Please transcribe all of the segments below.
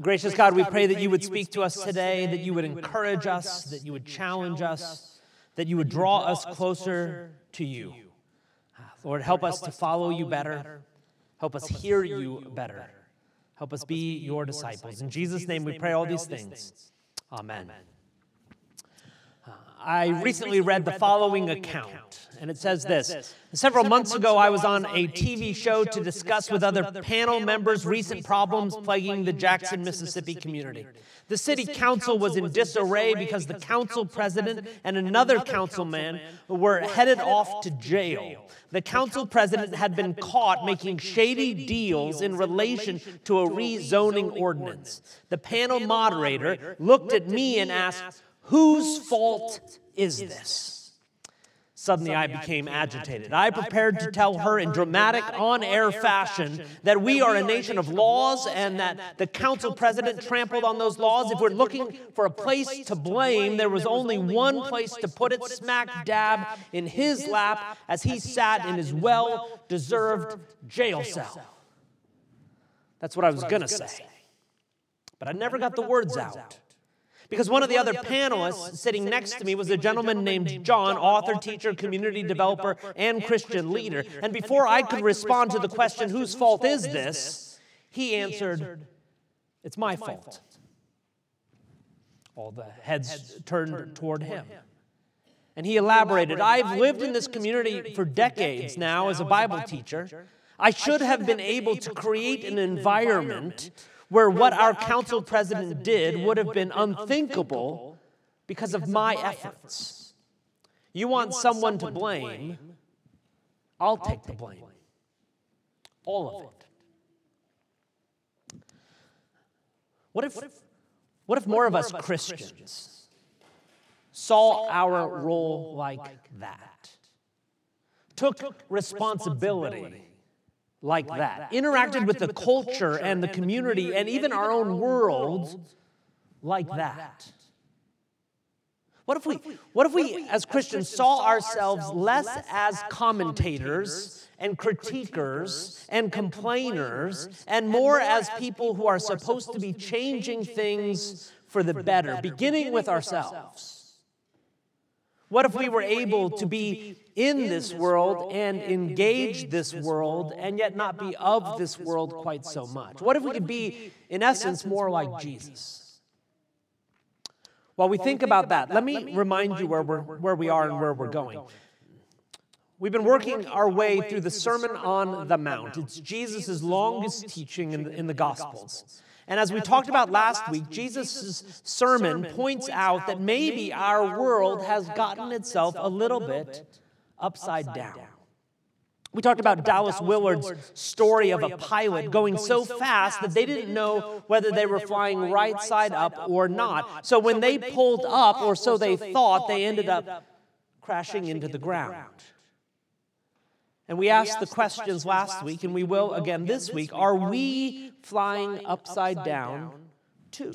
Gracious God, we pray that you would speak to us today, that you would encourage us, that you would challenge us, that you would draw us closer to you. Uh, Lord, help us to follow you better. Help us hear you better. Help us be your disciples. In Jesus' name we pray all these things. Amen. I recently read the following account, and it says this. Several months ago, I was on a TV show to discuss with other panel members recent problems plaguing the Jackson, Mississippi community. The city council was in disarray because the council president and another councilman were headed off to jail. The council president had been caught making shady deals in relation to a rezoning ordinance. The panel moderator looked at me and asked, Whose fault is this? Suddenly, I became agitated. I prepared to tell her in dramatic, on air fashion that we are a nation of laws and that the council president trampled on those laws. If we're looking for a place to blame, there was only one place to put it smack dab in his lap as he sat in his well deserved jail cell. That's what I was going to say. But I never got the words out. Because one of the other panelists sitting next to me was a gentleman named John, author, teacher, community developer, and Christian leader. And before I could respond to the question, whose fault is this? He answered, It's my fault. All the heads turned toward him. And he elaborated I've lived in this community for decades now as a Bible teacher. I should have been able to create an environment where what our council president did would have been unthinkable because of my efforts. You want someone to blame, I'll take the blame. All of it. What if, what if more of us Christians saw our role like that? Took responsibility like that, interacted with the culture and the community and even our own world like that. What if we, what if we as Christians saw ourselves less as commentators and critiquers and complainers and more as people who are supposed to be changing things for the better, beginning with ourselves? What if we were able to be in this world and engage this world and yet not be of this world quite so much? What if we could be, in essence, more like Jesus? While we think about that, let me remind you where, we're, where we are and where we're going. We've been working our way through the Sermon on the Mount. It's Jesus' longest teaching in the, in the Gospels. And as we talked about last week, Jesus' sermon points out that maybe our world has gotten itself a little bit upside down. We talked about Dallas Willard's story of a pilot going so fast that they didn't know whether they were flying right side up or not. So when they pulled up, or so they thought, they ended up crashing into the ground. And we asked the questions last week, and we will again this week Are we flying upside down too?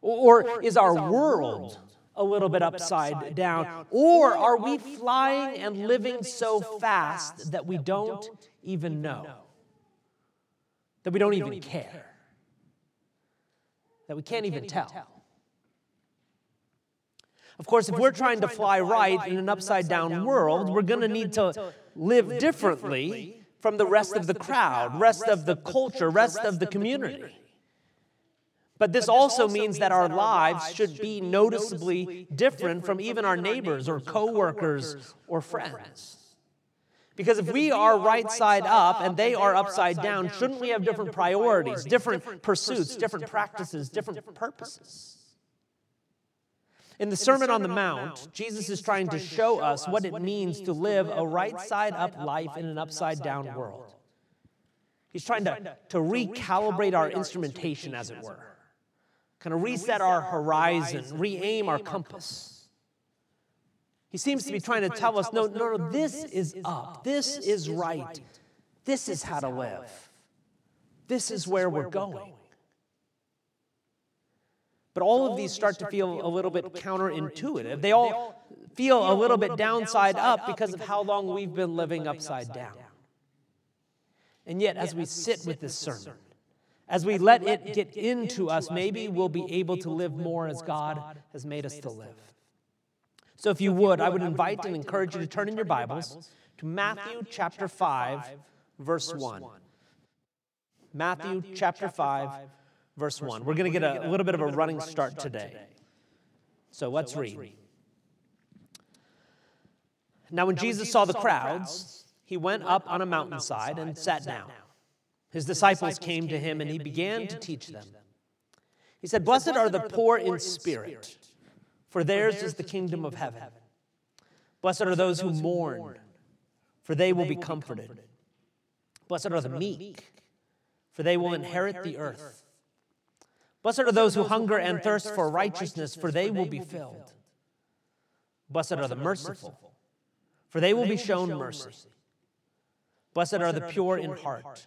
Or is our world a little bit upside down? Or are we flying and living so fast that we don't even know? That we don't even care? That we can't even tell? Of course, if we're trying to fly right in an upside down world, we're going to need to live differently from the rest of the crowd, rest of the culture, rest of the community. But this also means that our lives should be noticeably different from even our neighbors or coworkers or friends. Because if we are right side up and they are upside down, shouldn't we have different priorities, different pursuits, different practices, different purposes? In the Sermon on the Mount, Jesus is trying to show us what it means to live a right side up life in an upside down world. He's trying to, to recalibrate our instrumentation, as it were, kind of reset our horizon, re aim our compass. He seems to be trying to tell us no, no, no, this is up, this is right, this is how to live, this is where we're going. But all of these start to feel a little bit counterintuitive. They all feel a little bit downside up because of how long we've been living upside down. And yet, as we sit with this sermon, As we let it get into us, maybe we'll be able to live more as God has made us to live. So, if you would, I would invite and encourage you to turn in your Bibles to Matthew chapter 5, verse 1. Matthew chapter 5, verse 1. We're going to get a little bit of a running start today. So, let's read. Now, when Jesus saw the crowds, he went up on a mountainside and sat down. His disciples came to him, and he began to teach them. He said, Blessed are the poor in spirit, for theirs is the kingdom of heaven. Blessed are those who mourn, for they will be comforted. Blessed are the meek, for they will inherit the earth. Blessed are those who hunger and thirst for righteousness, for they will be filled. Blessed are the merciful, for they will be shown mercy. Blessed are the pure in heart,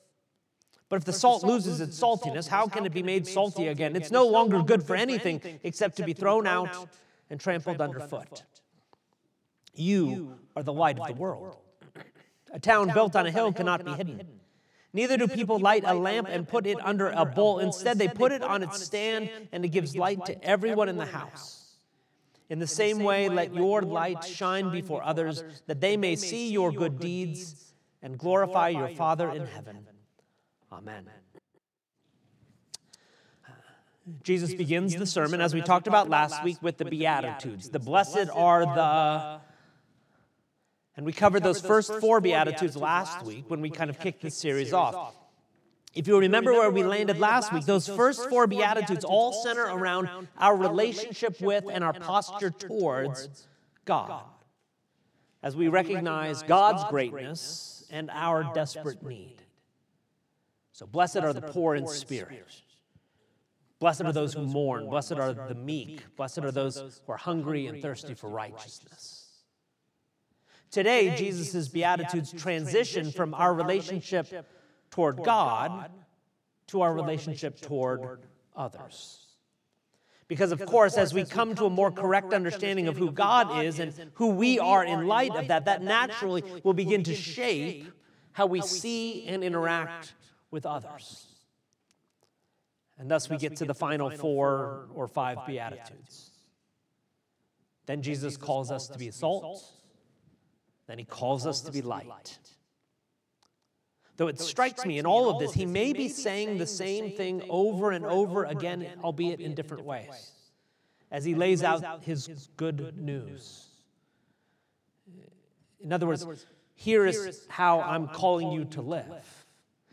But if the salt loses its saltiness, how can it be made salty again? It's no longer good for anything except to be thrown out and trampled underfoot. You are the light of the world. A town built on a hill cannot be hidden. Neither do people light a lamp and put it under a bowl. Instead, they put it on its stand, and it gives light to everyone in the house. In the same way, let your light shine before others, that they may see your good deeds and glorify your Father in heaven. Amen. Jesus begins the sermon, as we talked about last week, with the Beatitudes. The blessed are the. And we covered those first four Beatitudes last week when we kind of kicked this series off. If you remember where we landed last week, those first four Beatitudes all center around our relationship with and our posture towards God. As we recognize God's greatness and our desperate need. So, blessed are the poor in spirit. Blessed are those who mourn. Blessed are the meek. Blessed are those who are hungry and thirsty for righteousness. Today, Jesus' Beatitudes transition from our relationship toward God to our relationship toward others. Because, of course, as we come to a more correct understanding of who God is and who we are in light of that, that naturally will begin to shape how we see and interact with others. And thus we get to the final four or five Beatitudes. Then Jesus calls us to be salt. Then he calls us to be light. Though it strikes me in all of this, he may be saying the same thing over and over again, albeit in different ways, as he lays out his good news. In other words, here is how I'm calling you to live.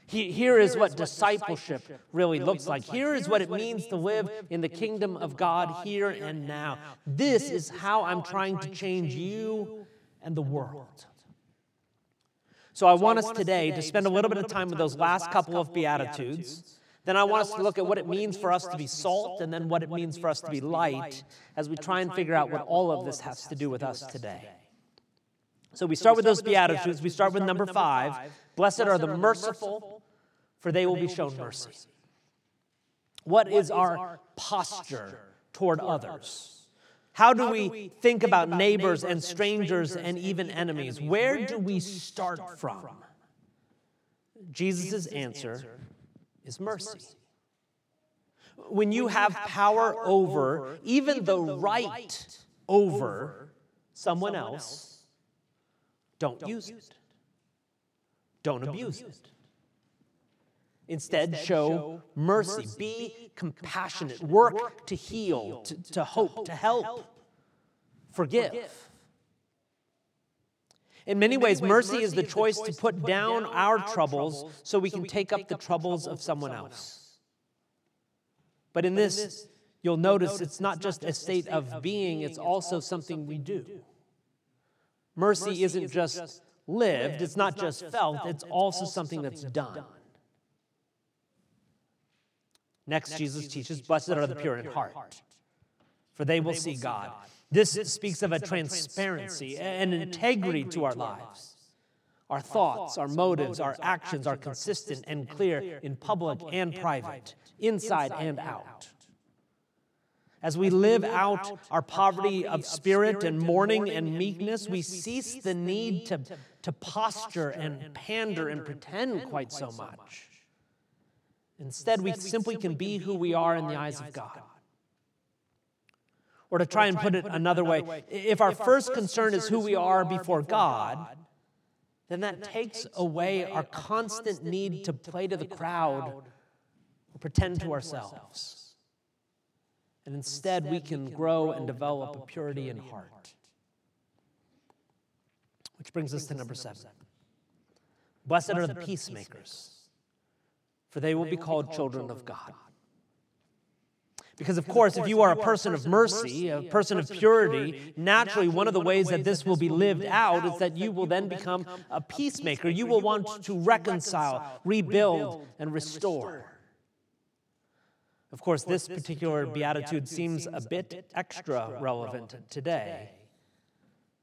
Here is what discipleship really looks like. Here is what it means to live in the kingdom of God here and now. This is how I'm trying to change you and the world. So I want us today to spend a little bit of time with those last couple of Beatitudes. Then I want us to look at what it means for us to be salt and then what it means for us to be light as we try and figure out what all of this has to do with us today. So we start with those Beatitudes. We start with number five Blessed are the merciful for they will be shown mercy. What is our posture toward others? How do we think about neighbors and strangers and even enemies? Where do we start from? Jesus' answer is mercy. When you have power over, even the right over someone else, don't use it. Don't abuse it. Instead, show mercy. Be compassionate. Work to heal, to, to hope, to help, forgive. In many ways, mercy is the choice to put down our troubles so we can take up the troubles of someone else. But in this, you'll notice it's not just a state of being, it's also something we do. Mercy isn't just lived, it's not just felt, it's also something that's done. Next, Jesus teaches, Blessed are the pure in heart, for they will see God. This speaks of a transparency and integrity to our lives. Our thoughts, our motives, our actions are consistent and clear in public and private, inside and out. As we live out our poverty of spirit and mourning and meekness, we cease the need to, to posture and pander and pretend quite so much. Instead, we simply can be who we are in the eyes of God. Or to try and put it another way, if our first concern is who we are before God, then that takes away our constant need to play to the crowd or pretend to ourselves. And instead, we can grow and develop a purity in heart. Which brings us to number seven. Blessed are the peacemakers, for they will be called children of God. Because, of course, if you are a person of mercy, a person of purity, naturally one of the ways that this will be lived out is that you will then become a peacemaker. You will want to reconcile, rebuild, and restore. Of course, this particular beatitude seems a bit extra relevant today.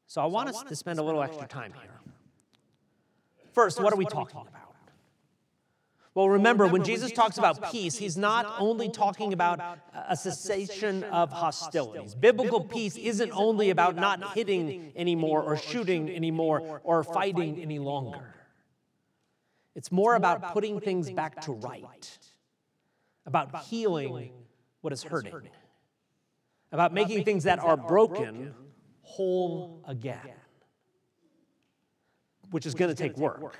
So I want us to spend a little extra time here. First, what are we talking about? Well, remember, when Jesus talks about peace, he's not only talking about a cessation of hostilities. Biblical peace isn't only about not hitting anymore or shooting anymore or fighting any longer. It's more about putting things back to right about healing what is hurting, about making things that are broken whole again, which is going to take work.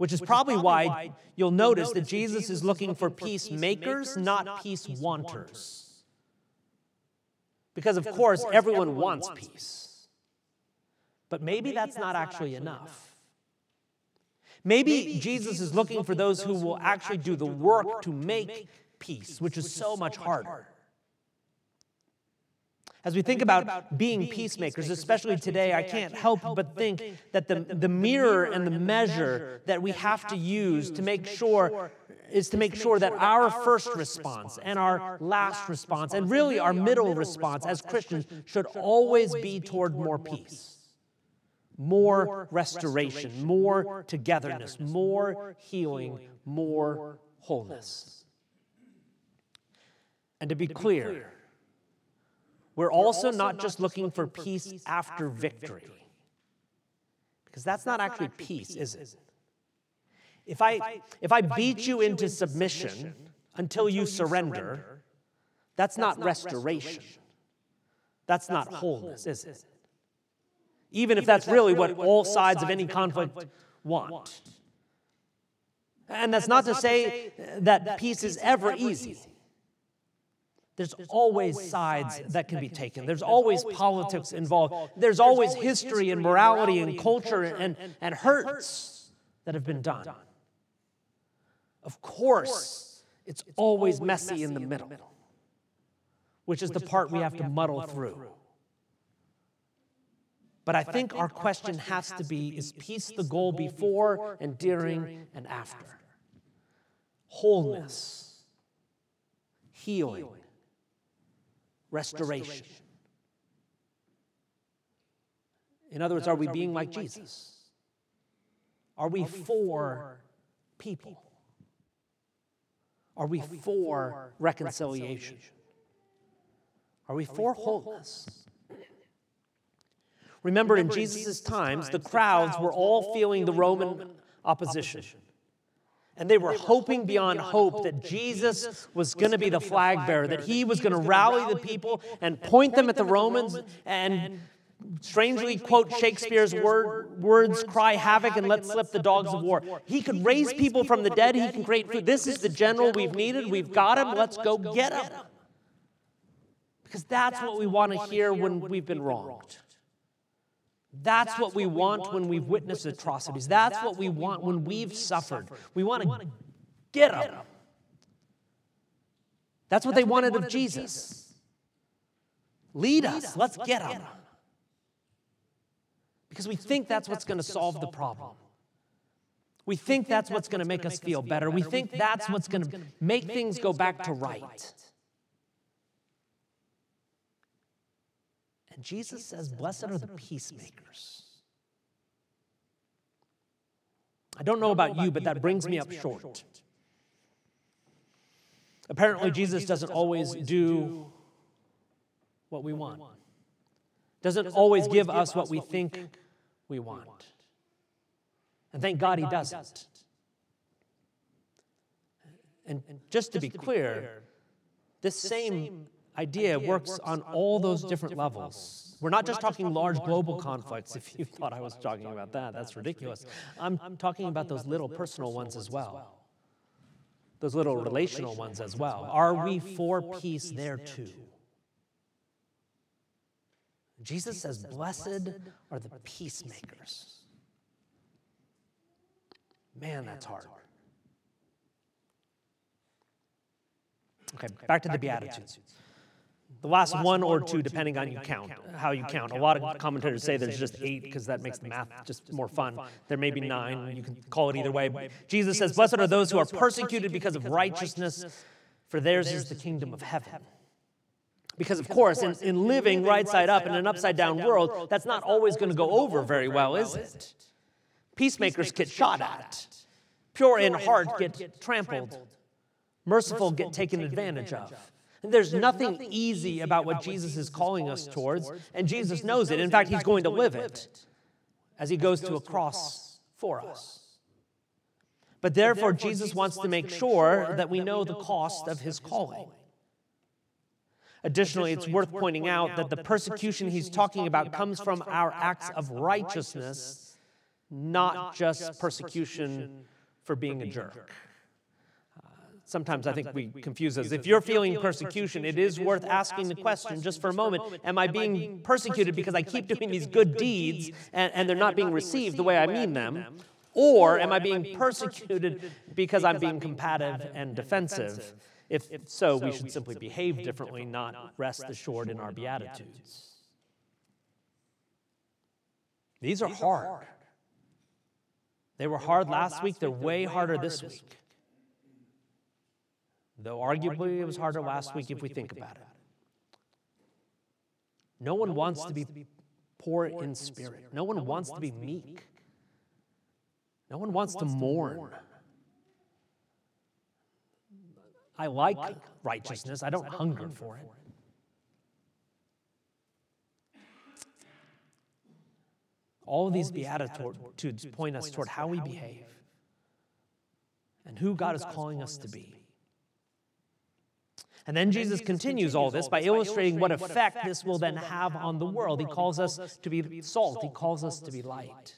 Which is probably why you'll notice that Jesus is looking for peacemakers, not peace wanters. Because, of course, everyone wants peace. But maybe that's not actually enough. Maybe Jesus is looking for those who will actually do the work to make peace, which is so much harder. As we think about being peacemakers, especially today, I can't help but think that the, the mirror and the measure that we have to use to make sure is to make sure that our first response and our last response, and really our middle response as Christians, should always be toward more peace. more restoration, more togetherness, more healing, more wholeness. And to be clear, we're also not just looking for peace after victory. Because that's not actually peace, is it? If I, if I beat you into submission until you surrender, that's not restoration. That's not wholeness, is it? even if that's really what all sides of any conflict want. And that's not to say that peace is ever easy. There's always sides that can be taken. There's always politics involved. There's always history and morality and culture and, and hurts that have been done. Of course, it's always messy in the middle, which is the part we have to muddle through. But I think our question has to be is peace the goal before and during and after? Wholeness, healing, restoration. In other words, are we being like Jesus? Are we for people? Are we for reconciliation? Are we for wholeness? Remember, in Jesus' times, the crowds were all feeling the Roman opposition. And they were hoping beyond hope that Jesus was going to be the flag bearer, that he was going to rally the people and point them at the Romans and strangely quote Shakespeare's word, words, cry havoc and let slip the dogs of war. He could raise people from the dead, he can create food. This is the general we've needed, we've got him, let's go get him. Because that's what we want to hear when we've been wronged. That's, what we want when we've witnessed atrocities. That's what we want when we've suffered. We want to get them. That's what they wanted of Jesus. Lead us. Let's get them. Because we think that's what's going to solve the problem. We think that's what's going to make us feel better. We think that's what's going to make things go back to right. Jesus says, Blessed are the peacemakers. I don't know about you, but that brings me up short. Apparently, Jesus doesn't always do what we want, doesn't always give us what we think we want. And thank God he doesn't. And just to be clear, this same idea works on all those different levels. We're not just talking large global conflicts. If you thought I was talking about that, that's ridiculous. I'm talking about those little personal ones as well, those little relational ones as well. Are we for peace there too? Jesus says, Blessed are the peacemakers. Man, that's hard. Okay, back to the Beatitudes. The last one or two, depending on you count, how you count. A lot of commentators say there's just eight because that makes the math just more fun. There may be nine. You can call it either way. Jesus says, Blessed are those who are persecuted because of righteousness, for theirs is the kingdom of heaven. Because, of course, in, in living right side up in an upside down world, that's not always going to go over very well, is it? Peacemakers get shot at, pure in heart get trampled, merciful get taken advantage of. There's nothing easy about what Jesus is calling us towards, and Jesus knows it. In fact, he's going to live it as he goes to a cross for us. But therefore, Jesus wants to make sure that we know the cost of his calling. Additionally, it's worth pointing out that the persecution he's talking about comes from our acts of righteousness, not just persecution for being a jerk. Sometimes I think we confuse us. If you're feeling persecution, it is worth asking the question just for a moment Am I being persecuted because I keep doing these good deeds and, and they're not being received the way I mean them? Or am I being persecuted because I'm being combative and defensive? If so, we should simply behave differently, not rest assured in our beatitudes. These are hard. They were hard last week, they're way harder this week. Though arguably it was harder last week if we think about it. No one wants to be poor in spirit. No one wants to be meek. No one wants to mourn. I like righteousness, I don't hunger for it. All of these beatitudes point us toward how we behave and who God is calling us to be. And then Jesus continues all this by illustrating what effect this will then have on the world. He calls us to be salt, he calls us to be light.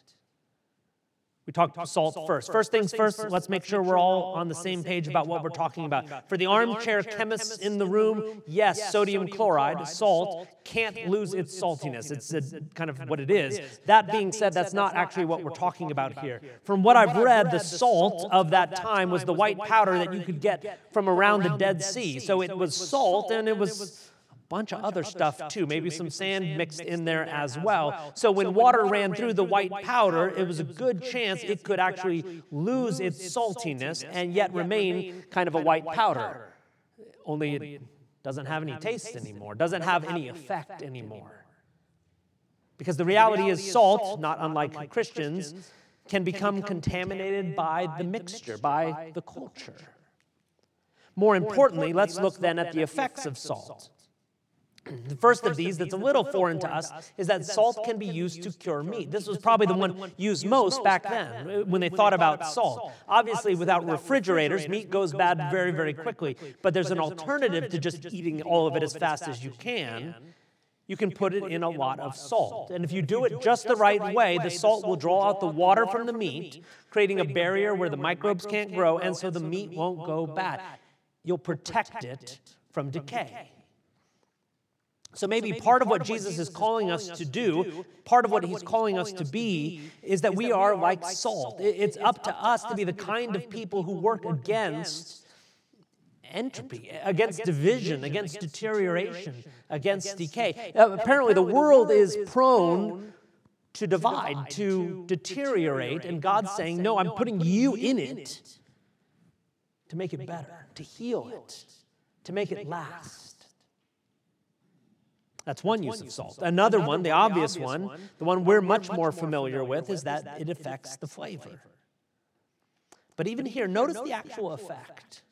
We talked salt first. First things first, let's make sure we're all on the same page about what we're talking about. For the armchair chemists in the room, yes, sodium chloride, salt, can't lose its saltiness. It's a, kind of what it is. That being said, that's not actually what we're talking about here. From what I've read, the salt of that time was the white powder that you could get from around the Dead Sea. So it was salt and it was bunch of other stuff too, maybe some sand mixed in there as well. So when water ran through the white powder, it was a good chance it could actually lose its saltiness and yet remain kind of a white powder. Only it doesn't have any taste anymore, doesn't have any effect anymore. Because the reality is, salt, not unlike Christians, can become contaminated by the mixture, by the culture. More importantly, let's look then at the effects of salt. The first of these, that's a little foreign to us, is that salt can be used to cure meat. This was probably the one used most back then when they thought about salt. Obviously, without refrigerators, meat goes bad very, very quickly. But there's an alternative to just eating all of it as fast as you can. You can put it in a lot of salt. And if you do it just the right way, the salt will draw out the water from the meat, creating a barrier where the microbes can't grow, and so the meat won't go bad. You'll protect it from decay. So maybe part of what Jesus is calling us to do, part of what he's calling us to be, is that we are like salt. It's up to us to be the kind of people who work against entropy, against division, against deterioration, against decay. apparently, the world is prone to divide, to deteriorate, and God's saying, No, I'm putting you in it to make it better, to heal it, to make it last. That's one use of salt. Another one, the obvious one, the one we're much more familiar with, is that it affects the flavor. But even here, notice the actual effect.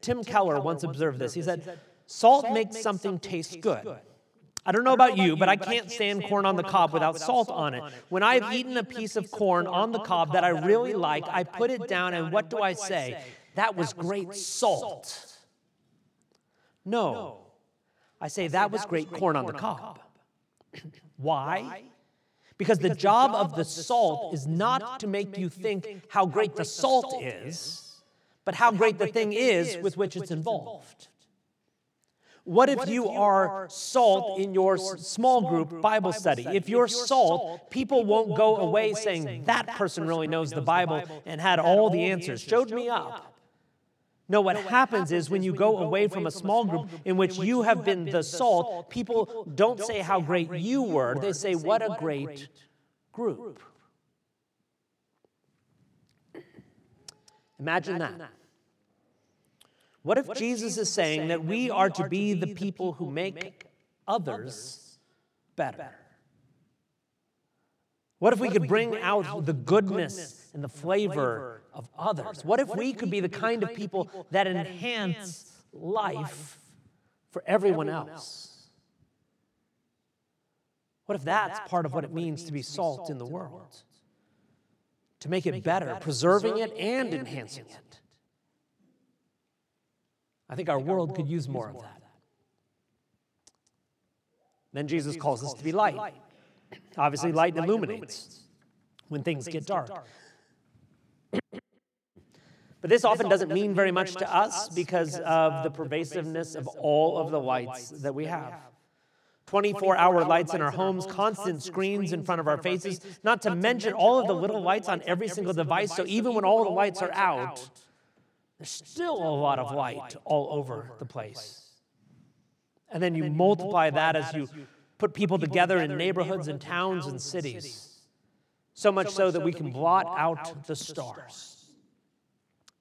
Tim Keller once observed this. He said, Salt makes something taste good. I don't know about you, but I can't stand corn on the cob without salt on it. When I've eaten a piece of corn on the cob that I really like, I put it down, and what do I say? That was great salt. No, I say that was great corn on the cob. Why? Because the job of the salt is not to make you think how great the salt is, but how great the thing is with which it's involved. What if you are salt in your small group Bible study? If you're salt, people won't go away saying, that person really knows the Bible and had all the answers, showed me up. No, what happens is when you go away from a small group in which you have been the salt, people don't say how great you were, they say, what a great group. Imagine that. What if, what if Jesus is saying that we are to be the people who make others better? What if we could bring out the goodness and the flavor of others? What if we could be the kind of people that enhance life for everyone else? What if that's part of what it means to be salt in the world? To make it better, preserving it and enhancing it. I think our world could use more of that. Then Jesus calls us to be light. Obviously, light illuminates when things get dark. But this often doesn't mean very much to us because of the pervasiveness of all of the lights that we have. 24 hour lights in our homes, constant screens in front of our faces, not to mention all of the little lights on every single device. So even when all the lights are out, there's still a lot of light all over the place. And then you multiply that as you put people together in neighborhoods and towns and cities. So much so that we can blot out the stars.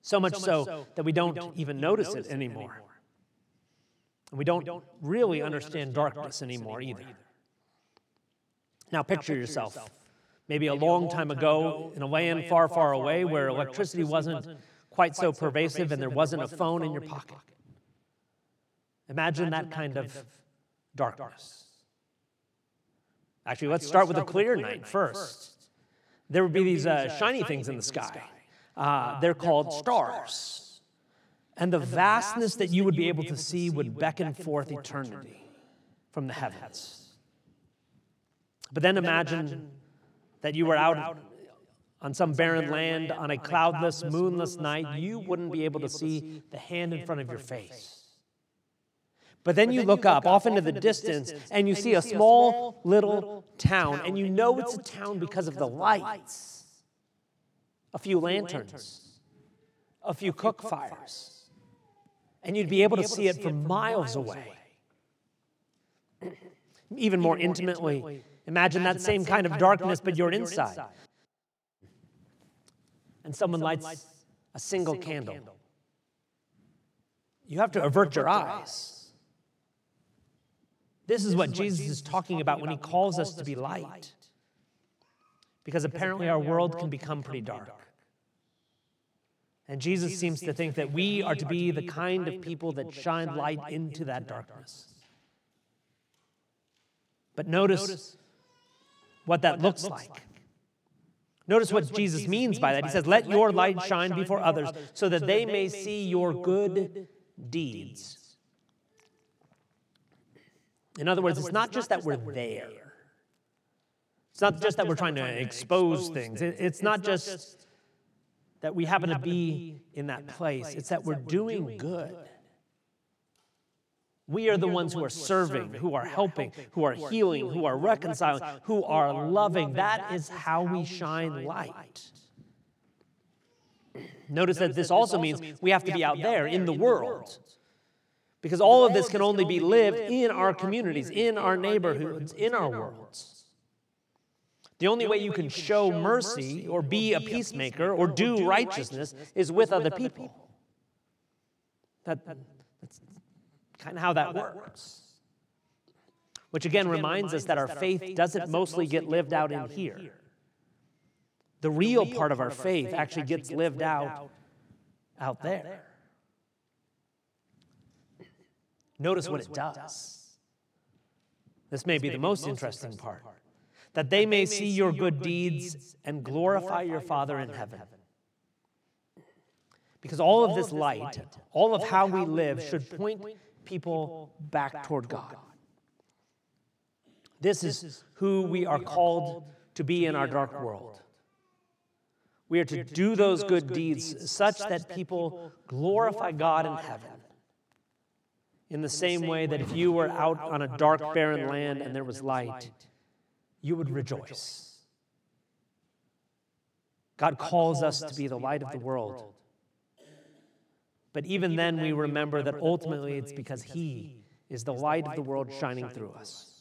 So much so that we don't even notice it anymore. And we don't really understand darkness anymore either. Now, picture yourself maybe a long time ago in a land far, far away where electricity wasn't quite so pervasive and there wasn't a phone in your pocket. Imagine that kind of darkness. Actually, let's start with a clear night first. There would be these uh, shiny things in the sky. Uh, they're called stars. And the vastness that you would be able to see would beckon forth eternity from the heavens. But then imagine that you were out on some barren land, on a cloudless, moonless night, you wouldn't be able to see the hand in front of your face. But then you look up off into the distance and you see a small little town, and you know it's a town because of the lights a few lanterns, a few cook fires, and you'd be able to see it from miles away. Even more intimately, imagine that same kind of darkness, but you're inside. and someone lights a single candle, you have to avert your eyes. This is what Jesus is talking about when he calls us to be light. Because apparently our world can become pretty dark. And Jesus seems to think that we are to be the kind of people that shine light into that darkness. But notice what that looks like. Notice what Jesus means by that. He says, Let your light shine before others so that they may see your good deeds. In other words, it's not just that we're there. It's not just that we're trying to expose things. It's not just that we happen to be in that place. It's that we're doing good. We are the ones who are serving, who are helping, who are healing, who are reconciling, who are loving. That is how we shine light. Notice that this also means we have to be out there in the world. Because all of this can only be lived in our communities, in our neighborhoods, in our worlds. The only way you can show mercy or be a peacemaker or do righteousness is with other people. That, that's kind of how that works. Which again reminds us that our faith doesn't mostly get lived out in here. The real part of our faith actually gets lived out out there. Notice what it does. This may be the most interesting part that they may see your good deeds and glorify your Father in heaven. Because all of this light, all of how we live, should point people back toward God. This is who we are called to be in our dark world. We are to do those good deeds such that people glorify God in heaven. In the same way that if you were out on a dark, barren land and there was light, you would rejoice. God calls us to be the light of the world. But even then, we remember that ultimately it's because He is the light of the world shining through us.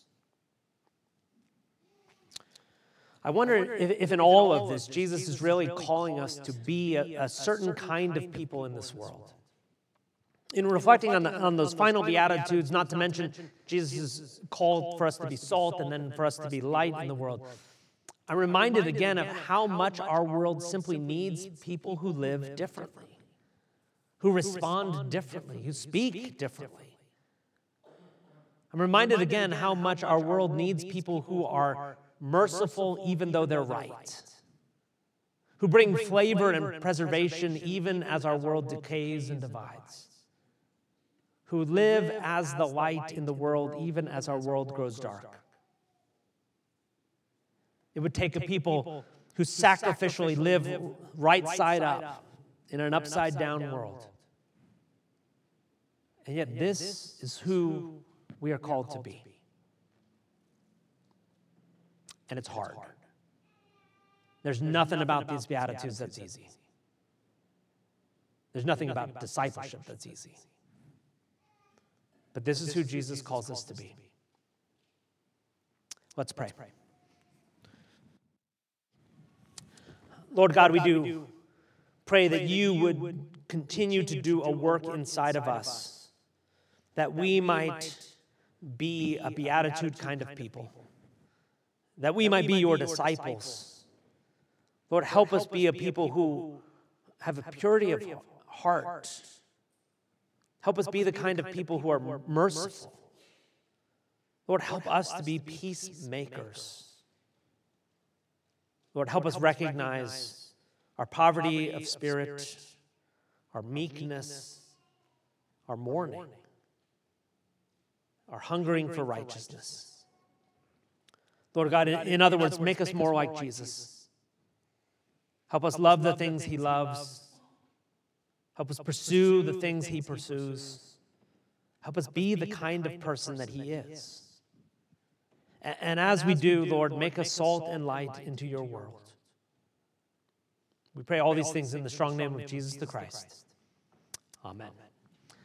I wonder if, if in all of this, Jesus is really calling us to be a, a certain kind of people in this world. In reflecting on, the, on those final Beatitudes, not to mention Jesus' call for us to be salt and then for us to be light in the world, I'm reminded again of how much our world simply needs people who live differently, who respond differently, who speak differently. I'm reminded again how much our world needs people who are merciful even though they're right, who bring flavor and preservation even as our world decays and divides, who live as the light in the world even as our world grows dark. It would take a people who sacrificially live right side up in an upside down world. And yet, this is who we are called to be and it's hard. There's nothing about these Beatitudes that's easy. There's nothing about discipleship that's easy. But this is who Jesus calls us to be. Let's pray. Lord God, we do pray that you would continue to do a work inside of us, that we might be a beatitude kind of people that we might be your disciples. Lord, help us be a people who have a purity of heart. Help us be the kind of people who are merciful. Lord, help us to be peacemakers. Lord, help us recognize our poverty of spirit, our meekness, our mourning, our hungering for righteousness. Lord God, in, in other words, make us more like Jesus. Help us love the things he loves. Help us pursue the things he pursues. Help us be the kind of person that he is. And as we do, Lord, make us salt and light into your world. We pray all these things in the strong name of Jesus the Christ. Amen.